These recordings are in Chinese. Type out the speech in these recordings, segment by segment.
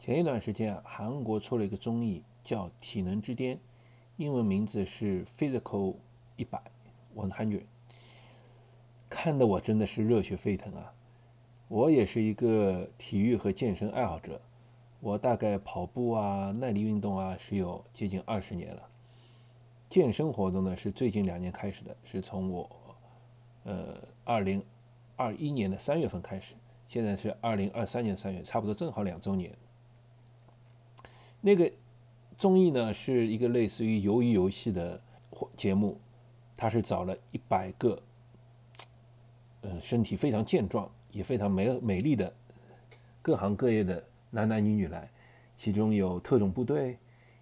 前一段时间啊，韩国出了一个综艺叫《体能之巅》，英文名字是 Physical 一百 One Hundred，看得我真的是热血沸腾啊！我也是一个体育和健身爱好者，我大概跑步啊、耐力运动啊是有接近二十年了。健身活动呢是最近两年开始的，是从我呃二零二一年的三月份开始，现在是二零二三年三月，差不多正好两周年。那个综艺呢，是一个类似于鱿鱼游戏的节目，他是找了一百个，呃，身体非常健壮也非常美美丽的各行各业的男男女女来，其中有特种部队，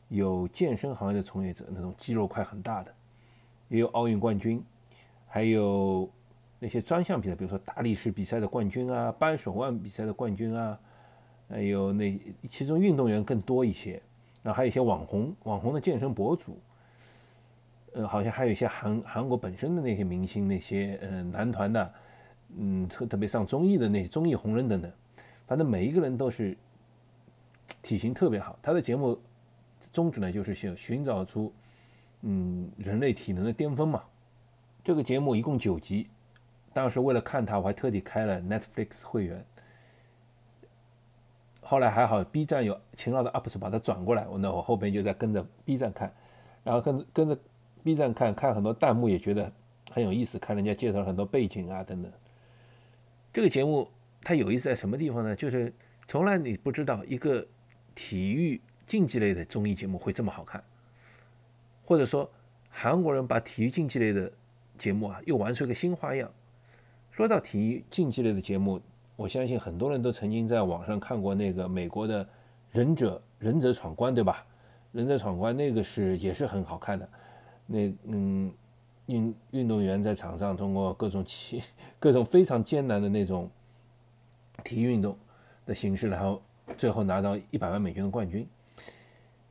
有健身行业的从业者，那种肌肉块很大的，也有奥运冠军，还有那些专项比赛，比如说大力士比赛的冠军啊，扳手腕比赛的冠军啊。还有那其中运动员更多一些，然后还有一些网红，网红的健身博主，呃，好像还有一些韩韩国本身的那些明星，那些呃男团的，嗯，特特别上综艺的那些综艺红人等等，反正每一个人都是体型特别好。他的节目宗旨呢，就是想寻找出嗯人类体能的巅峰嘛。这个节目一共九集，当时为了看他，我还特地开了 Netflix 会员。后来还好，B 站有勤劳的 UP 主把它转过来，我那我后边就在跟着 B 站看，然后跟跟着 B 站看看很多弹幕也觉得很有意思，看人家介绍很多背景啊等等。这个节目它有意思在什么地方呢？就是从来你不知道一个体育竞技类的综艺节目会这么好看，或者说韩国人把体育竞技类的节目啊又玩出一个新花样。说到体育竞技类的节目。我相信很多人都曾经在网上看过那个美国的《忍者忍者闯关》，对吧？《忍者闯关》那个是也是很好看的。那嗯，运运动员在场上通过各种奇、各种非常艰难的那种体育运动的形式，然后最后拿到一百万美金的冠军。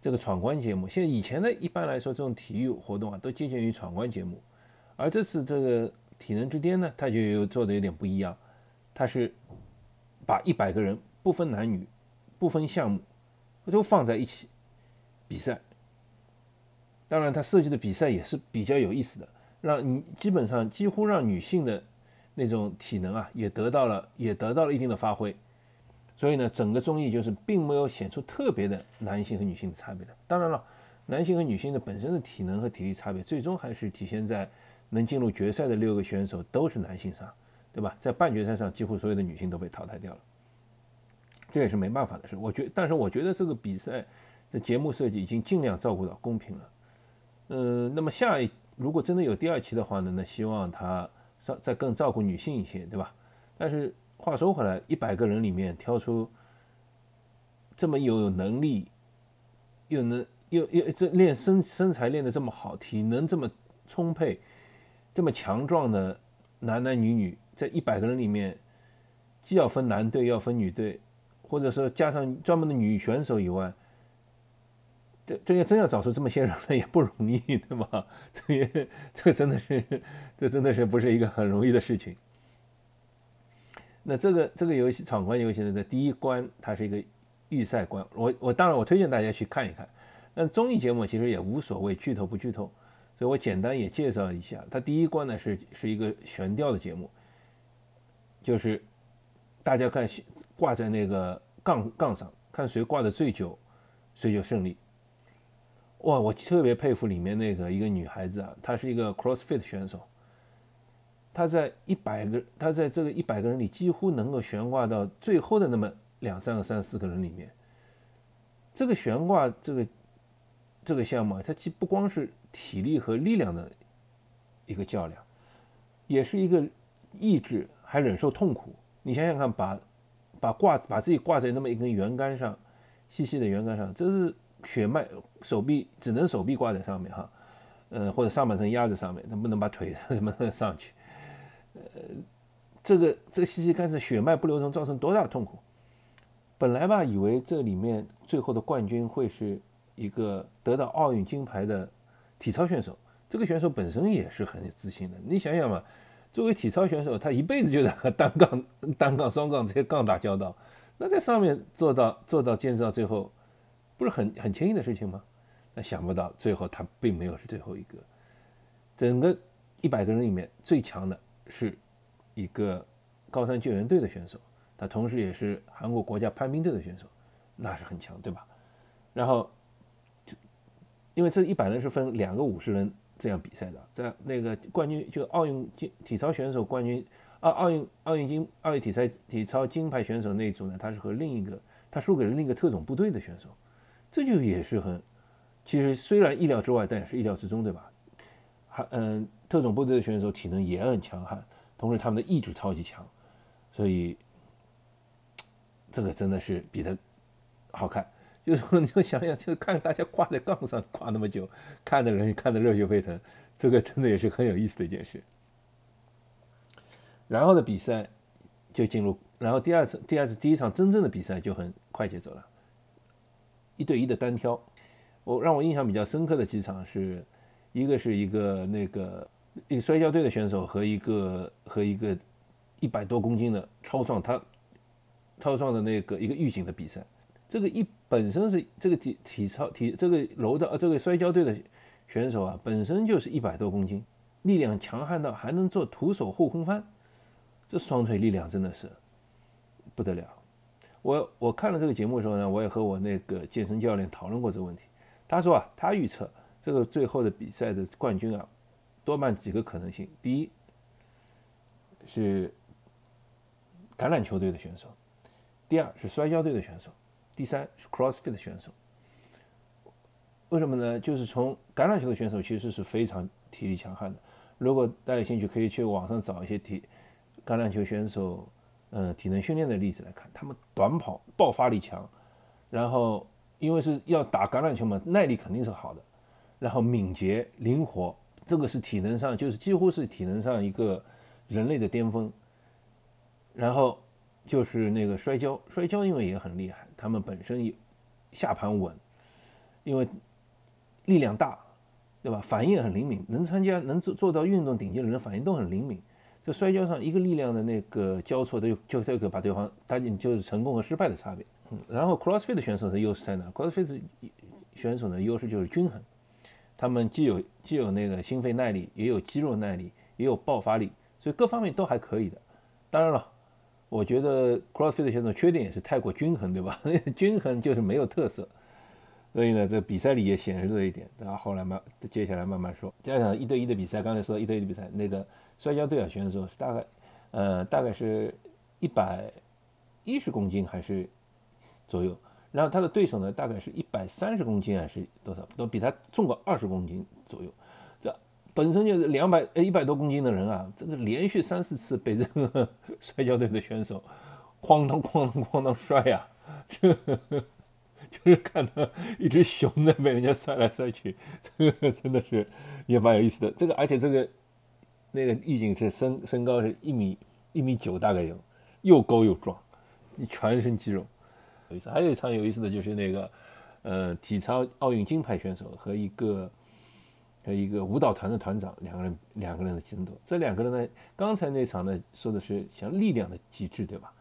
这个闯关节目，现在以前呢，一般来说这种体育活动啊，都接近于闯关节目，而这次这个体能之巅呢，它就有做的有点不一样。他是把一百个人不分男女、不分项目都放在一起比赛。当然，他设计的比赛也是比较有意思的，让你基本上几乎让女性的那种体能啊也得到了也得到了一定的发挥。所以呢，整个综艺就是并没有显出特别的男性和女性的差别的。当然了，男性和女性的本身的体能和体力差别，最终还是体现在能进入决赛的六个选手都是男性上。对吧？在半决赛上，几乎所有的女性都被淘汰掉了，这也是没办法的事。我觉，但是我觉得这个比赛的节目设计已经尽量照顾到公平了。嗯，那么下一如果真的有第二期的话呢，那希望他稍再更照顾女性一些，对吧？但是话说回来，一百个人里面挑出这么有能力，又能又又这练身身材练得这么好，体能这么充沛，这么强壮的男男女女。在一百个人里面，既要分男队，要分女队，或者说加上专门的女选手以外，这这要真要找出这么些人来也不容易，对吧？这也这真的是，这真的是不是一个很容易的事情。那这个这个游戏闯关游戏呢，在第一关它是一个预赛关，我我当然我推荐大家去看一看。但综艺节目其实也无所谓剧透不剧透，所以我简单也介绍一下。它第一关呢是是一个悬吊的节目。就是大家看挂在那个杠杠上，看谁挂的最久，谁就胜利。哇，我特别佩服里面那个一个女孩子啊，她是一个 CrossFit 选手，她在一百个，她在这个一百个人里几乎能够悬挂到最后的那么两三个、三四个人里面。这个悬挂这个这个项目啊，它既不光是体力和力量的一个较量，也是一个意志。还忍受痛苦，你想想看，把把挂把自己挂在那么一根圆杆上，细细的圆杆上，这是血脉，手臂只能手臂挂在上面哈，呃或者上半身压在上面，能不能把腿 什么上去？呃，这个这个细细杆子血脉不流通，造成多大痛苦？本来吧，以为这里面最后的冠军会是一个得到奥运金牌的体操选手，这个选手本身也是很自信的，你想想嘛。作为体操选手，他一辈子就在和单杠、单杠、双杠这些杠打交道，那在上面做到做到坚持到最后，不是很很轻易的事情吗？那想不到最后他并没有是最后一个，整个一百个人里面最强的是一个高山救援队的选手，他同时也是韩国国家攀冰队的选手，那是很强，对吧？然后就因为这一百人是分两个五十人这样比赛的，在那个冠军就奥运金体操选手冠军。奥奥运奥运金奥运体赛体操金牌选手那一组呢，他是和另一个他输给了另一个特种部队的选手，这就也是很，其实虽然意料之外，但也是意料之中，对吧？还嗯，特种部队的选手体能也很强悍，同时他们的意志超级强，所以这个真的是比的好看。就是说，你就想想，就是看大家挂在杠上挂那么久，看的人看得热血沸腾，这个 真的也是很有意思的一件事。然后的比赛就进入，然后第二次、第二次、第一场真正的比赛就很快节奏了，一对一的单挑。我让我印象比较深刻的几场是，一个是一个那个一个摔跤队的选手和一个和一个一百多公斤的超壮他超壮的那个一个预警的比赛。这个一本身是这个体体操体这个柔道这个摔跤队的选手啊，本身就是一百多公斤，力量强悍到还能做徒手后空翻。这双腿力量真的是不得了。我我看了这个节目的时候呢，我也和我那个健身教练讨论过这个问题。他说啊，他预测这个最后的比赛的冠军啊，多半几个可能性：第一是橄榄球队的选手；第二是摔跤队的选手；第三是 CrossFit 的选手。为什么呢？就是从橄榄球的选手其实是非常体力强悍的。如果大家有兴趣，可以去网上找一些体。橄榄球选手，呃，体能训练的例子来看，他们短跑爆发力强，然后因为是要打橄榄球嘛，耐力肯定是好的，然后敏捷灵活，这个是体能上就是几乎是体能上一个人类的巅峰。然后就是那个摔跤，摔跤因为也很厉害，他们本身也下盘稳，因为力量大，对吧？反应很灵敏，能参加能做做到运动顶级的人反应都很灵敏。就摔跤上一个力量的那个交错，就就这个把对方，他就是成功和失败的差别。嗯，然后 CrossFit 的选手的优势在哪？CrossFit 选手的优势就是均衡，他们既有既有那个心肺耐力，也有肌肉耐力，也有爆发力，所以各方面都还可以的。当然了，我觉得 CrossFit 选手缺点也是太过均衡，对吧？均衡就是没有特色。所以呢，这比赛里也显示这一点。然后后来慢，接下来慢慢说。加上一对一的比赛，刚才说一对一的比赛，那个。摔跤队啊，选手是大概，呃，大概是一百一十公斤还是左右，然后他的对手呢，大概是一百三十公斤还是多少，都比他重个二十公斤左右。本身就是两百呃一百多公斤的人啊，这个连续三四次被这个 摔跤队的选手哐当哐当哐当摔呀，这 就是看到一只熊在被人家摔来摔去，这 个真的是也蛮有意思的。这个而且这个。那个预警是身身高是一米一米九，大概有，又高又壮，全身肌肉。有意思，还有一场有意思的就是那个，呃，体操奥运金牌选手和一个和一个舞蹈团的团长两个人两个人的争夺。这两个人呢，刚才那场呢说的是像力量的极致，对吧？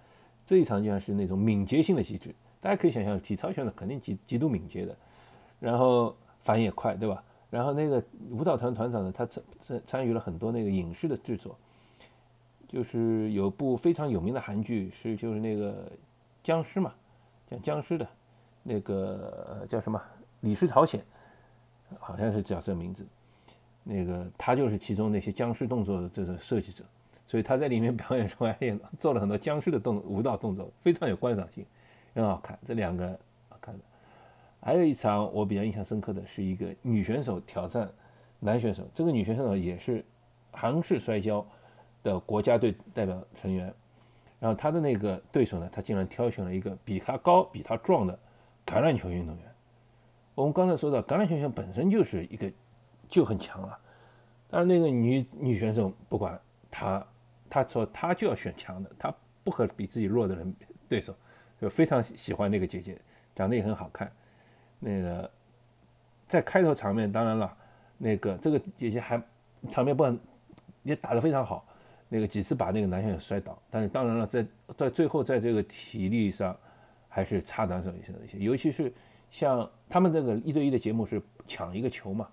这一场就像是那种敏捷性的极致。大家可以想象，体操选手肯定极极度敏捷的，然后反应也快，对吧？然后那个舞蹈团团长呢，他参参参与了很多那个影视的制作，就是有部非常有名的韩剧，是就是那个僵尸嘛，讲僵尸的，那个叫什么《李氏朝鲜》，好像是叫这个名字。那个他就是其中那些僵尸动作的这个设计者，所以他在里面表演出来也做了很多僵尸的动舞蹈动作，非常有观赏性，很好看。这两个好看的。还有一场我比较印象深刻的是一个女选手挑战男选手，这个女选手也是韩式摔跤的国家队代表成员，然后她的那个对手呢，她竟然挑选了一个比她高、比她壮的橄榄球运动员。我们刚才说到橄榄球运动员本身就是一个就很强了，但是那个女女选手不管她，她说她就要选强的，她不和比自己弱的人对手，就非常喜欢那个姐姐，长得也很好看。那个在开头场面，当然了，那个这个姐姐还场面不很，也打得非常好。那个几次把那个男选手摔倒，但是当然了，在在最后在这个体力上还是差男手一些一些，尤其是像他们这个一对一的节目是抢一个球嘛，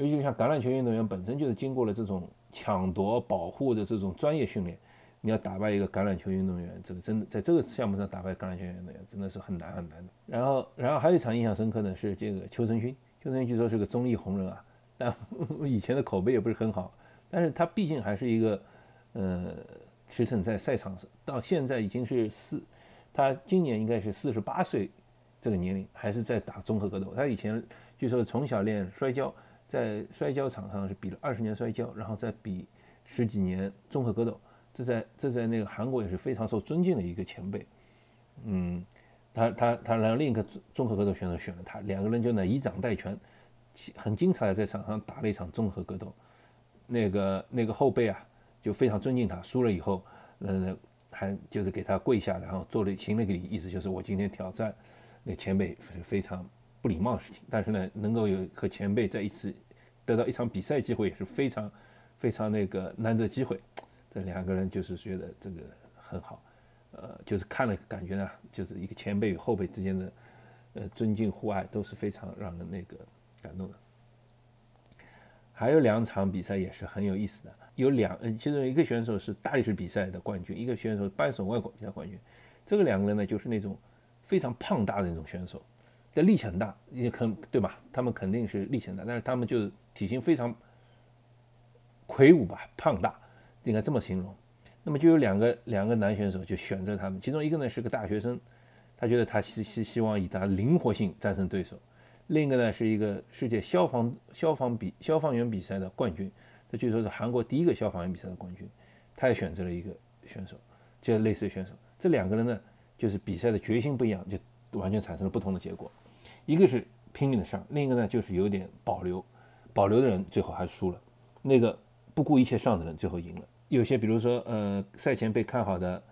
尤其像橄榄球运动员本身就是经过了这种抢夺保护的这种专业训练，你要打败一个橄榄球运动员，这个真的在这个项目上打败橄榄球运动员真的是很难很难的。然后然后还有一场印象深刻的是这个邱成勋，邱成勋据说是个综艺红人啊，但 以前的口碑也不是很好，但是他毕竟还是一个。呃，驰骋在赛场上，到现在已经是四，他今年应该是四十八岁这个年龄，还是在打综合格斗。他以前据说从小练摔跤，在摔跤场上是比了二十年摔跤，然后再比十几年综合格斗。这在这在那个韩国也是非常受尊敬的一个前辈。嗯，他他他让另一个综合格斗选手选了他，两个人就呢以掌代拳，很精彩的在场上打了一场综合格斗。那个那个后辈啊。就非常尊敬他，输了以后，呃，还就是给他跪下，然后做了行了个礼，意思就是我今天挑战那前辈是非常不礼貌的事情。但是呢，能够有和前辈在一次得到一场比赛机会，也是非常非常那个难得机会。这两个人就是觉得这个很好，呃，就是看了感觉呢，就是一个前辈与后辈之间的呃尊敬互爱都是非常让人那个感动的。还有两场比赛也是很有意思的。有两，嗯，其中一个选手是大力士比赛的冠军，一个选手是扳手外国比赛冠军。这个两个人呢，就是那种非常胖大的那种选手，的力气很大，也肯对吧？他们肯定是力气很大，但是他们就是体型非常魁梧吧，胖大，应该这么形容。那么就有两个两个男选手就选择他们，其中一个呢是个大学生，他觉得他希希希望以他灵活性战胜对手；另一个呢是一个世界消防消防比消防员比赛的冠军。这据说是韩国第一个消防员比赛的冠军，他也选择了一个选手，就类似的选手。这两个人呢，就是比赛的决心不一样，就完全产生了不同的结果。一个是拼命的上，另一个呢就是有点保留，保留的人最后还输了。那个不顾一切上的人最后赢了。有些比如说，呃，赛前被看好的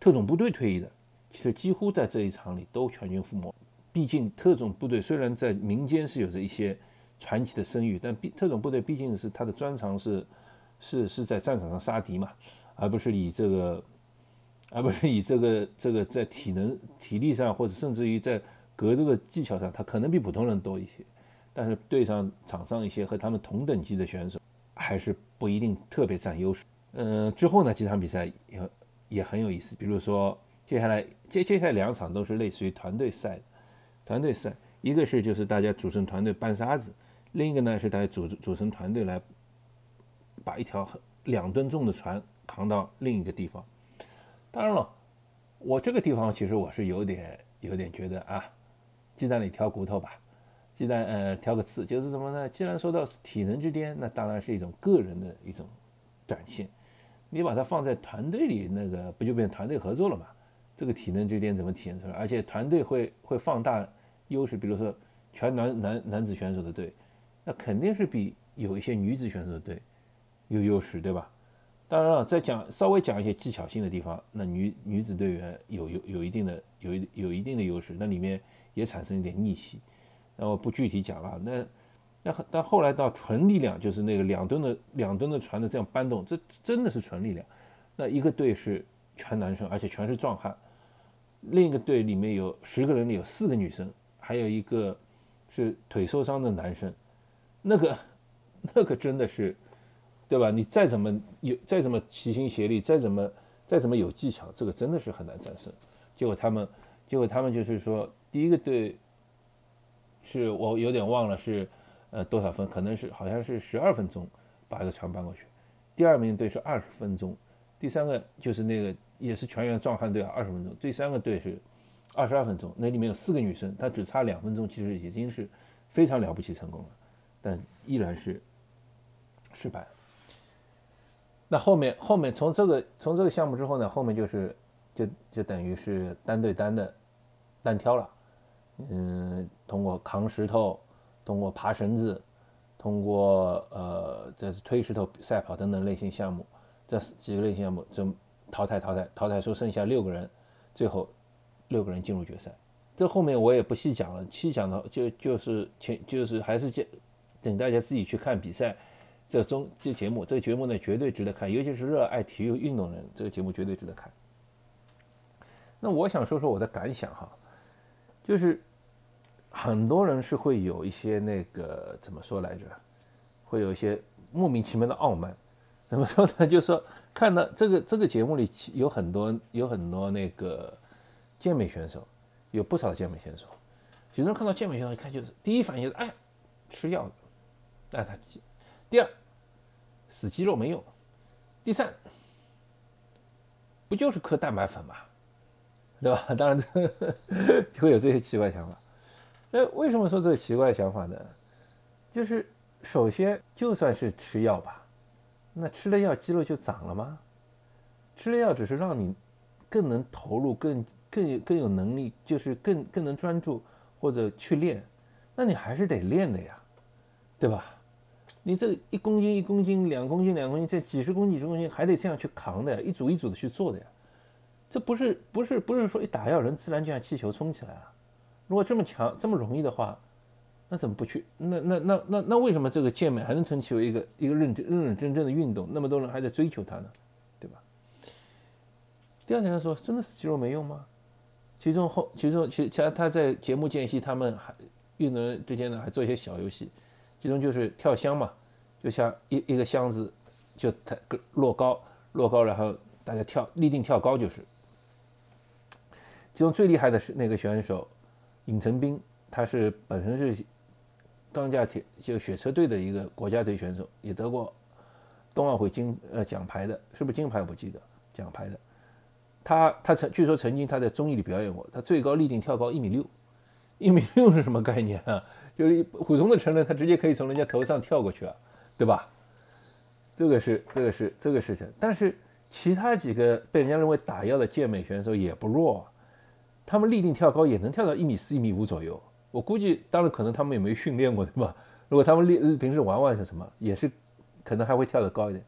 特种部队退役的，其实几乎在这一场里都全军覆没。毕竟特种部队虽然在民间是有着一些。传奇的声誉，但毕特种部队毕竟是他的专长是，是是在战场上杀敌嘛，而不是以这个，而不是以这个这个在体能体力上或者甚至于在格斗的技巧上，他可能比普通人多一些，但是对上场上一些和他们同等级的选手，还是不一定特别占优势。嗯，之后呢几场比赛也也很有意思，比如说接下来接接下来两场都是类似于团队赛，团队赛一个是就是大家组成团队搬沙子。另一个呢，是大家组组成团队来把一条很两吨重的船扛到另一个地方。当然了，我这个地方其实我是有点有点觉得啊，鸡蛋里挑骨头吧，鸡蛋呃挑个刺，就是什么呢？既然说到体能之巅，那当然是一种个人的一种展现。你把它放在团队里，那个不就变团队合作了嘛？这个体能之巅怎么体现出来？而且团队会会放大优势，比如说全男男男子选手的队。那肯定是比有一些女子选手的队有优势，对吧？当然了，再讲稍微讲一些技巧性的地方，那女女子队员有有有一定的有一有一定的优势，那里面也产生一点逆袭。那我不具体讲了。那那但后来到纯力量，就是那个两吨的两吨的船的这样搬动，这真的是纯力量。那一个队是全男生，而且全是壮汉；另一个队里面有十个人里有四个女生，还有一个是腿受伤的男生。那个，那个真的是，对吧？你再怎么有，再怎么齐心协力，再怎么再怎么有技巧，这个真的是很难战胜。结果他们，结果他们就是说，第一个队是我有点忘了是呃多少分，可能是好像是十二分钟把一个船搬过去。第二名队是二十分钟，第三个就是那个也是全员壮汉队啊，二十分钟。第三个队是二十二分钟，那里面有四个女生，她只差两分钟，其实已经是非常了不起成功了。但依然是失败。那后面后面从这个从这个项目之后呢，后面就是就就等于是单对单的单挑了。嗯，通过扛石头，通过爬绳子，通过呃这是推石头赛跑等等类型项目，这几个类型项目就淘汰淘汰淘汰出剩下六个人，最后六个人进入决赛。这后面我也不细讲了，细讲的就就是前就是还是这。等大家自己去看比赛，这中这节目，这个节目呢绝对值得看，尤其是热爱体育运动人，这个节目绝对值得看。那我想说说我的感想哈，就是很多人是会有一些那个怎么说来着，会有一些莫名其妙的傲慢。怎么说呢？就是说看到这个这个节目里有很多有很多那个健美选手，有不少健美选手，有的人看到健美选手一看就是第一反应就是哎吃药的，哎他。第二，死肌肉没用；第三，不就是磕蛋白粉嘛，对吧？当然 就会有这些奇怪想法。那为什么说这个奇怪想法呢？就是首先，就算是吃药吧，那吃了药肌肉就长了吗？吃了药只是让你更能投入、更更更有能力，就是更更能专注或者去练，那你还是得练的呀，对吧？你这一公斤一公斤，两公斤两公斤，这几十公斤几十公斤还得这样去扛的呀，一组一组的去做的呀，这不是不是不是说一打药人自然就像气球冲起来了？如果这么强这么容易的话，那怎么不去？那那那那那为什么这个健美还能称其为一个一个认真认认真真的运动？那么多人还在追求它呢，对吧？第二点他说，真的是肌肉没用吗？其中后其中其其他他在节目间隙，他们还运动员之间呢还做一些小游戏。其中就是跳箱嘛，就像一一个箱子，就它落高落高，然后大家跳立定跳高就是。其中最厉害的是那个选手尹成斌，他是本身是钢架铁就雪车队的一个国家队选手，也得过冬奥会金呃奖牌的，是不是金牌不记得奖牌的。他他曾据说曾经他在综艺里表演过，他最高立定跳高一米六，一米六是什么概念啊？就是普通的成人，他直接可以从人家头上跳过去啊，对吧？这个是这个是这个事情。但是其他几个被人家认为打药的健美选手也不弱，他们立定跳高也能跳到一米四、一米五左右。我估计，当然可能他们也没训练过，对吧？如果他们练平时玩玩是什么，也是可能还会跳得高一点。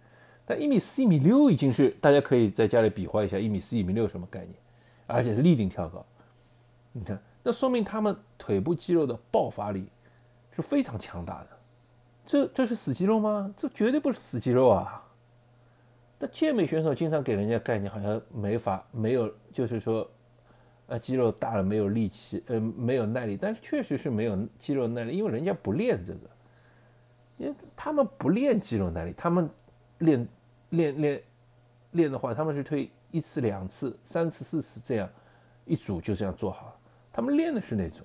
但一米四、一米六已经是大家可以在家里比划一下，一米四、一米六什么概念？而且是立定跳高，你看，那说明他们腿部肌肉的爆发力。是非常强大的，这这是死肌肉吗？这绝对不是死肌肉啊！那健美选手经常给人家概念，好像没法没有，就是说，呃，肌肉大了没有力气，呃，没有耐力。但是确实是没有肌肉耐力，因为人家不练这个，因为他们不练肌肉耐力，他们练练练练的话，他们是推一次、两次、三次、四次这样一组就这样做好了，他们练的是那种。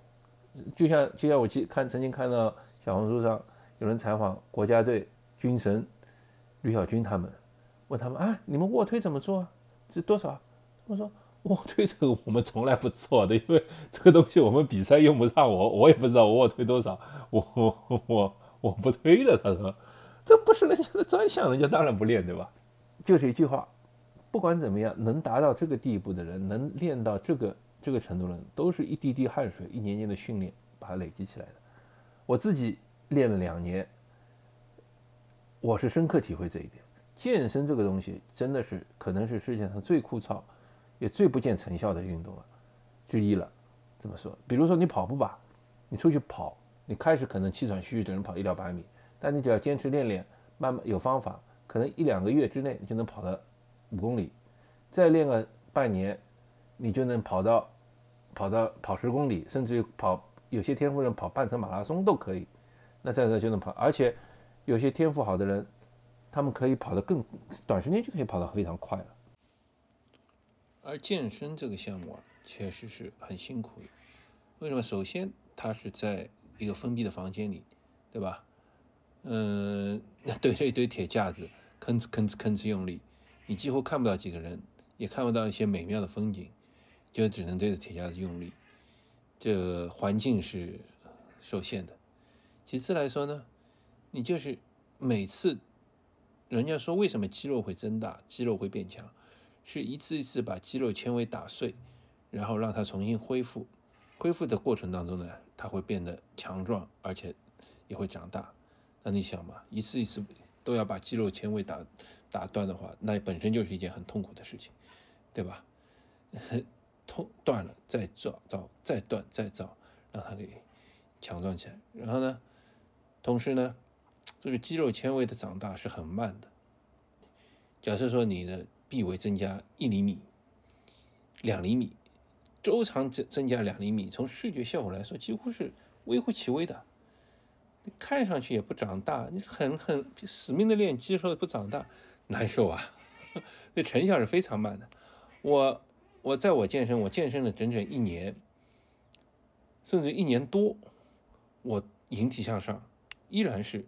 就像就像我去看，曾经看到小红书上有人采访国家队军神吕小军他们，问他们啊，你们卧推怎么做啊？是多少？我说卧推这个我们从来不做的，因为这个东西我们比赛用不上，我我也不知道我卧推多少，我我我我不推的。他说这不是人家的专项，人家当然不练，对吧？就是一句话，不管怎么样，能达到这个地步的人，能练到这个。这个程度呢，都是一滴滴汗水，一年年的训练把它累积起来的。我自己练了两年，我是深刻体会这一点。健身这个东西真的是可能是世界上最枯燥，也最不见成效的运动了之一了。这么说，比如说你跑步吧，你出去跑，你开始可能气喘吁吁，只能跑一两百米，但你只要坚持练练，慢慢有方法，可能一两个月之内你就能跑到五公里，再练个半年，你就能跑到。跑到跑十公里，甚至于跑有些天赋人跑半程马拉松都可以，那这样子就能跑。而且有些天赋好的人，他们可以跑得更短时间就可以跑得非常快了。而健身这个项目啊，确实是很辛苦的。为什么？首先，它是在一个封闭的房间里，对吧？嗯，那对着一堆铁架子，吭哧吭哧吭哧用力，你几乎看不到几个人，也看不到一些美妙的风景。就只能对着铁架子用力，这环境是受限的。其次来说呢，你就是每次人家说为什么肌肉会增大、肌肉会变强，是一次一次把肌肉纤维打碎，然后让它重新恢复。恢复的过程当中呢，它会变得强壮，而且也会长大。那你想嘛，一次一次都要把肌肉纤维打打断的话，那本身就是一件很痛苦的事情，对吧？痛断了，再造造，再断再造，让它给强壮起来。然后呢，同时呢，这个肌肉纤维的长大是很慢的。假设说你的臂围增加一厘米、两厘米，周长增增加两厘米，从视觉效果来说，几乎是微乎其微的。你看上去也不长大，你很很死命的练肌肉不长大，难受啊！那成效是非常慢的。我我在我健身，我健身了整整一年，甚至一年多，我引体向上依然是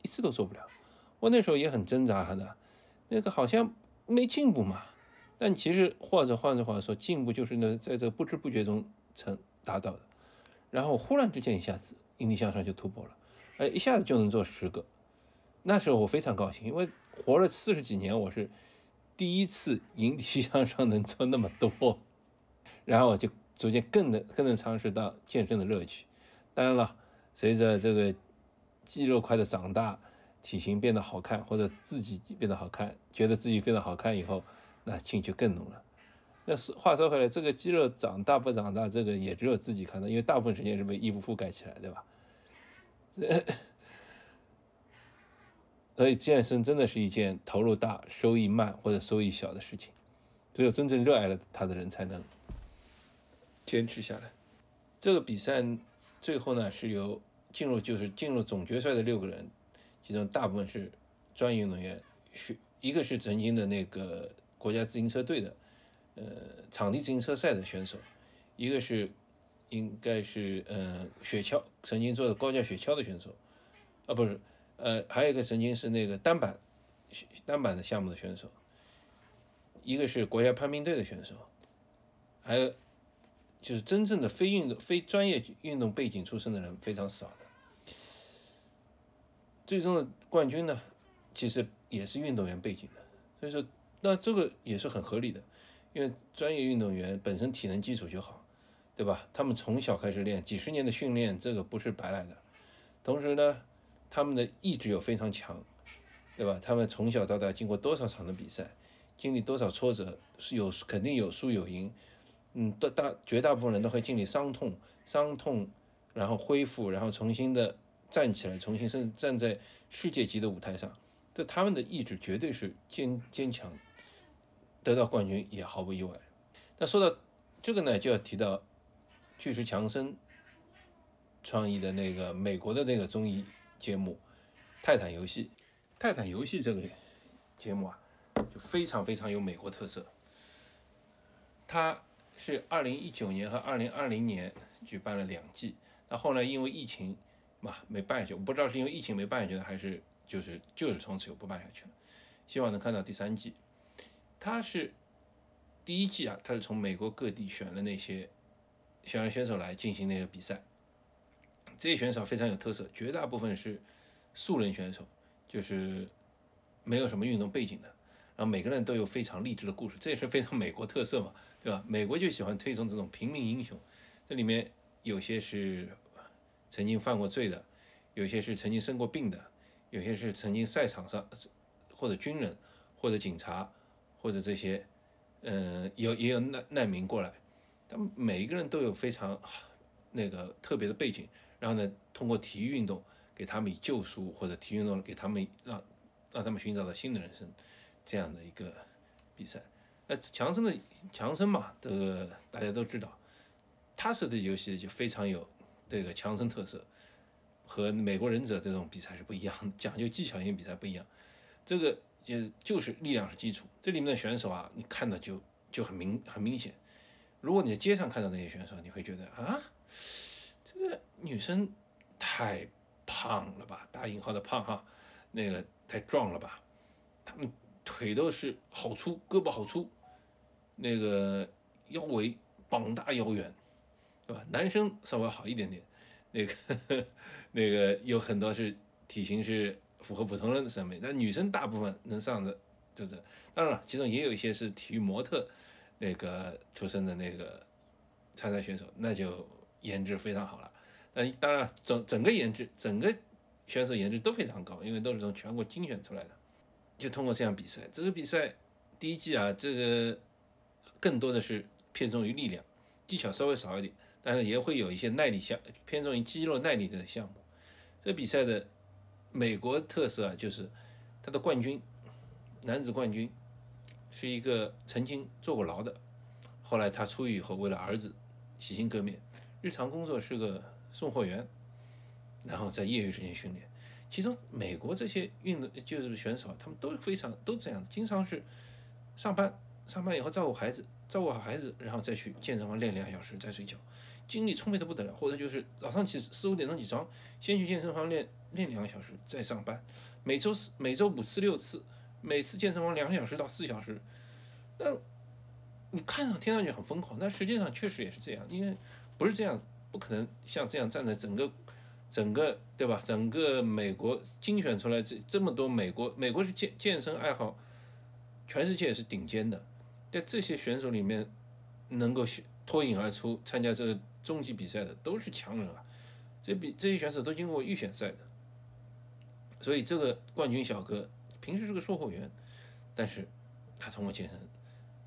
一次都做不了。我那时候也很挣扎的，那个好像没进步嘛。但其实或者换句话说，进步就是那在这不知不觉中成达到的。然后忽然之间一下子引体向上就突破了。哎，一下子就能做十个，那时候我非常高兴，因为活了四十几年，我是第一次引体向上能做那么多，然后我就逐渐更能更能尝试到健身的乐趣。当然了，随着这个肌肉块的长大，体型变得好看，或者自己变得好看，觉得自己变得好看以后，那兴趣更浓了。那是话说回来，这个肌肉长大不长大，这个也只有自己看到，因为大部分时间是被衣服覆盖起来，对吧？所以健身真的是一件投入大、收益慢或者收益小的事情，只有真正热爱了它的人才能坚持下来。这个比赛最后呢是由进入就是进入总决赛的六个人，其中大部分是专业运动员，学一个是曾经的那个国家自行车队的，呃，场地自行车赛的选手，一个是。应该是嗯雪橇曾经做的高架雪橇的选手，啊不是，呃还有一个曾经是那个单板单板的项目的选手，一个是国家攀冰队的选手，还有就是真正的非运动非专业运动背景出身的人非常少的，最终的冠军呢其实也是运动员背景的，所以说那这个也是很合理的，因为专业运动员本身体能基础就好。对吧？他们从小开始练，几十年的训练，这个不是白来的。同时呢，他们的意志又非常强，对吧？他们从小到大经过多少场的比赛，经历多少挫折，是有肯定有输有赢。嗯，大大绝大部分人都会经历伤痛，伤痛，然后恢复，然后重新的站起来，重新甚至站在世界级的舞台上。这他们的意志绝对是坚坚强，得到冠军也毫不意外。那说到这个呢，就要提到。巨石强森创意的那个美国的那个综艺节目《泰坦游戏》，《泰坦游戏》这个节目啊，就非常非常有美国特色。它是二零一九年和二零二零年举办了两季，那后来因为疫情嘛没办下去，我不知道是因为疫情没办下去呢，还是就是就是从此就不办下去了。希望能看到第三季。它是第一季啊，它是从美国各地选了那些。选了选手来进行那个比赛，这些选手非常有特色，绝大部分是素人选手，就是没有什么运动背景的，然后每个人都有非常励志的故事，这也是非常美国特色嘛，对吧？美国就喜欢推崇这种平民英雄，这里面有些是曾经犯过罪的，有些是曾经生过病的，有些是曾经赛场上或者军人或者警察或者这些，嗯，有也有难难民过来。他们每一个人都有非常那个特别的背景，然后呢，通过体育运动给他们以救赎，或者体育运动给他们让让他们寻找到新的人生，这样的一个比赛。那强森的强森嘛，这个大家都知道，他设的游戏就非常有这个强森特色，和美国忍者这种比赛是不一样，讲究技巧型比赛不一样。这个也就是力量是基础，这里面的选手啊，你看到就就很明很明显。如果你在街上看到那些选手，你会觉得啊，女生太胖了吧，打引号的胖哈，那个太壮了吧，他们腿都是好粗，胳膊好粗，那个腰围膀大腰圆，对吧？男生稍微好一点点，那个呵呵 那个有很多是体型是符合普通人的审美，但女生大部分能上的就是，当然了，其中也有一些是体育模特。那个出身的那个参赛选手，那就颜值非常好了。嗯当然，整整个颜值，整个选手颜值都非常高，因为都是从全国精选出来的。就通过这样比赛，这个比赛第一季啊，这个更多的是偏重于力量，技巧稍微少一点，但是也会有一些耐力项，偏重于肌肉耐力的项目。这比赛的美国特色啊，就是他的冠军，男子冠军是一个曾经坐过牢的，后来他出狱以后，为了儿子洗心革面，日常工作是个送货员，然后在业余时间训练。其中美国这些运动就是选手，他们都非常都这样，经常是上班上班以后照顾孩子，照顾好孩子，然后再去健身房练两小时再睡觉，精力充沛的不得了。或者就是早上起四五点钟起床，先去健身房练练两个小时再上班，每周四每周五次六次，每次健身房两小时到四小时。那你看上听上去很疯狂，但实际上确实也是这样，因为不是这样，不可能像这样站在整个。整个对吧？整个美国精选出来这这么多美国，美国是健健身爱好，全世界也是顶尖的。在这些选手里面，能够脱颖而出参加这个终极比赛的都是强人啊！这比这些选手都经过预选赛的，所以这个冠军小哥平时是个售货员，但是他通过健身，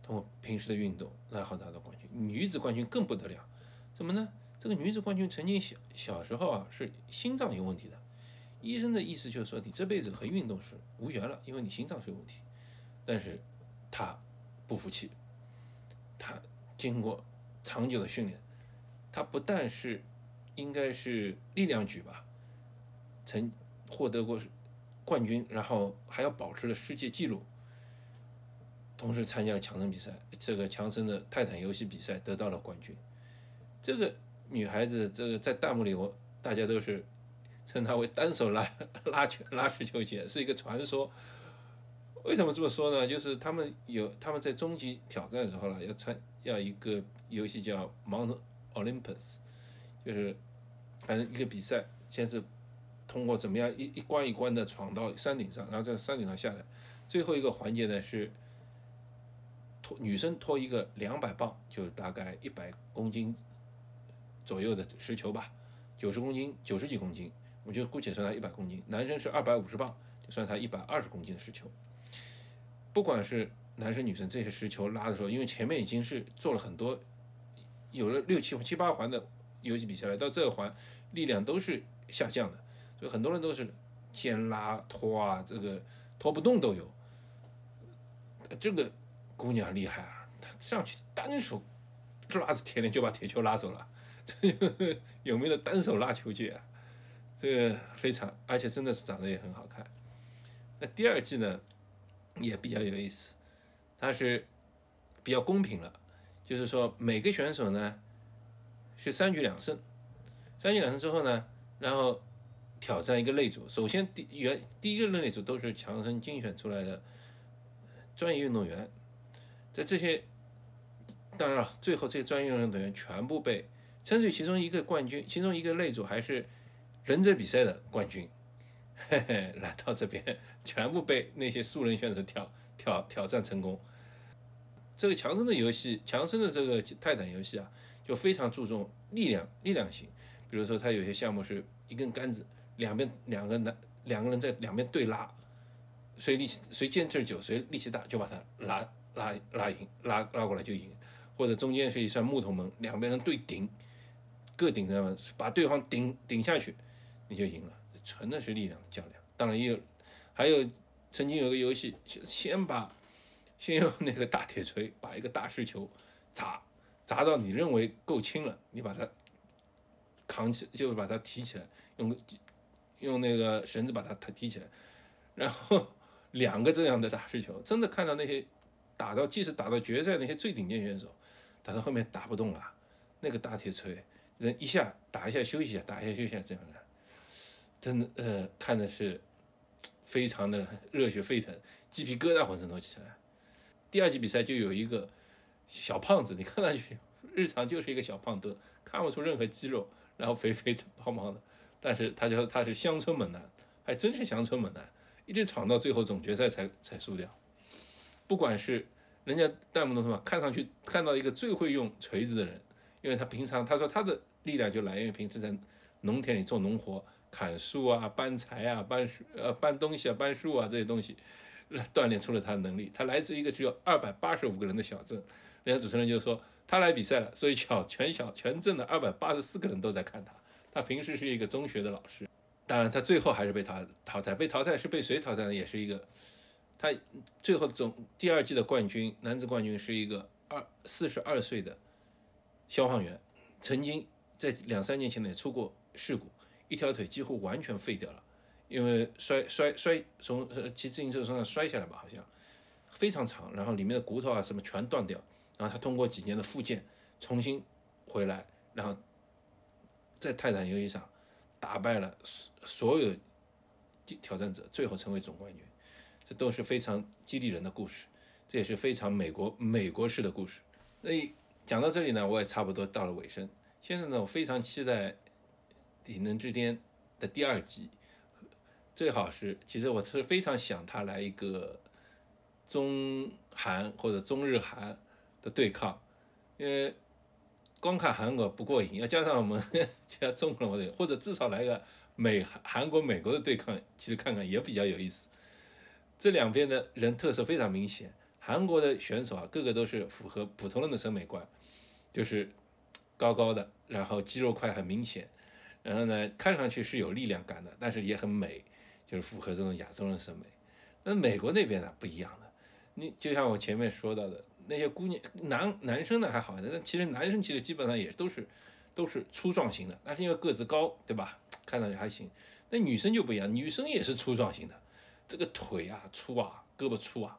通过平时的运动，然后拿到冠军。女子冠军更不得了，怎么呢？这个女子冠军曾经小小时候啊是心脏有问题的，医生的意思就是说你这辈子和运动是无缘了，因为你心脏是有问题。但是她不服气，她经过长久的训练，她不但是应该是力量举吧，曾获得过冠军，然后还要保持了世界纪录，同时参加了强身比赛，这个强身的泰坦游戏比赛得到了冠军，这个。女孩子这个在弹幕里，我大家都是称她为单手拉拉球拉石球姐，是一个传说。为什么这么说呢？就是他们有他们在终极挑战的时候呢，要参要一个游戏叫 Mount Olympus，就是反正一个比赛，先是通过怎么样一一关一关的闯到山顶上，然后在山顶上下来，最后一个环节呢是拖女生拖一个两百磅，就大概一百公斤。左右的石球吧，九十公斤，九十几公斤，我就姑且算它一百公斤。男生是二百五十磅，就算它一百二十公斤的石球。不管是男生女生，这些石球拉的时候，因为前面已经是做了很多，有了六七七八环的游戏比赛了，到这个环力量都是下降的，所以很多人都是先拉拖啊，这个拖不动都有。这个姑娘厉害啊，她上去单手拉着铁链就把铁球拉走了。这有名的单手拉球界啊，这个非常，而且真的是长得也很好看。那第二季呢，也比较有意思，它是比较公平了，就是说每个选手呢是三局两胜，三局两胜之后呢，然后挑战一个擂主。首先第原第一个擂主都是强生精选出来的专业运动员，在这些当然了，最后这些专业运动员全部被。甚至其中一个冠军，其中一个擂主还是忍者比赛的冠军，嘿嘿，来到这边全部被那些素人选手挑挑挑战成功。这个强身的游戏，强身的这个泰坦游戏啊，就非常注重力量力量型。比如说，他有些项目是一根杆子，两边两个男两个人在两边对拉，谁力气谁坚持久，谁力气大就把他拉拉拉赢，拉拉过来就赢。或者中间是一扇木头门，两边人对顶。各顶上把对方顶顶下去，你就赢了。纯的是力量的较量。当然也有，还有曾经有个游戏，先把先用那个大铁锤把一个大石球砸砸到你认为够轻了，你把它扛起，就把它提起来，用用那个绳子把它它提起来，然后两个这样的大石球，真的看到那些打到即使打到决赛那些最顶尖选手，打到后面打不动了，那个大铁锤。人一下打一下休息一下，打一下休息一下这样的，真的呃看的是非常的热血沸腾，鸡皮疙瘩浑身都起来。第二季比赛就有一个小胖子，你看上去日常就是一个小胖墩，看不出任何肌肉，然后肥肥的胖胖的，但是他就他是乡村猛男，还真是乡村猛男，一直闯到最后总决赛才才输掉。不管是人家弹幕都说，看上去看到一个最会用锤子的人。因为他平常他说他的力量就来源于平时在农田里做农活，砍树啊、搬柴啊、搬树呃搬东西啊、搬树啊这些东西，锻炼出了他的能力。他来自一个只有二百八十五个人的小镇，人家主持人就说他来比赛了，所以小全小全镇的二百八十四个人都在看他。他平时是一个中学的老师，当然他最后还是被淘淘汰，被淘汰是被谁淘汰呢？也是一个，他最后总第二季的冠军男子冠军是一个二四十二岁的消防员，曾经在两三年前呢也出过事故，一条腿几乎完全废掉了，因为摔摔摔从骑自行车上摔下来吧，好像非常长，然后里面的骨头啊什么全断掉，然后他通过几年的复健重新回来，然后在泰坦游戏上打败了所所有挑战者，最后成为总冠军，这都是非常激励人的故事，这也是非常美国美国式的故事。所以讲到这里呢，我也差不多到了尾声。现在呢，我非常期待《体能之巅》的第二季，最好是，其实我是非常想他来一个中韩或者中日韩的对抗，因为光看韩国不过瘾，要加上我们 加中国人，或者至少来个美韩国美国的对抗，其实看看也比较有意思。这两边的人特色非常明显，韩国的选手啊，个个都是符合普通人的审美观，就是高高的，然后肌肉块很明显，然后呢，看上去是有力量感的，但是也很美，就是符合这种亚洲人审美。那美国那边呢不一样的，你就像我前面说到的那些姑娘男男生呢还好一点，但其实男生其实基本上也都是都是粗壮型的，但是因为个子高，对吧？看上去还行。那女生就不一样，女生也是粗壮型的，这个腿啊粗啊，胳膊粗啊。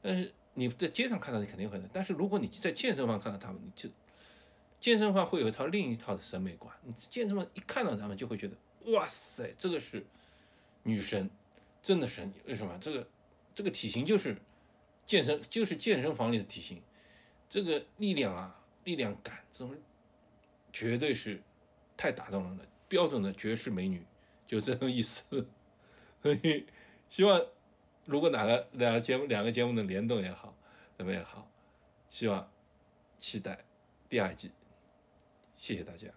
但是你在街上看到你肯定会的，但是如果你在健身房看到他们，你就健身房会有一套另一套的审美观。你健身房一看到他们就会觉得，哇塞，这个是女神，真的神为什么？这个这个体型就是健身就是健身房里的体型，这个力量啊，力量感这种绝对是太打动人了。标准的绝世美女，就这种意思。所以希望如果哪个两个节目两个节目能联动也好，怎么也好，希望期待第二季。谢谢大家。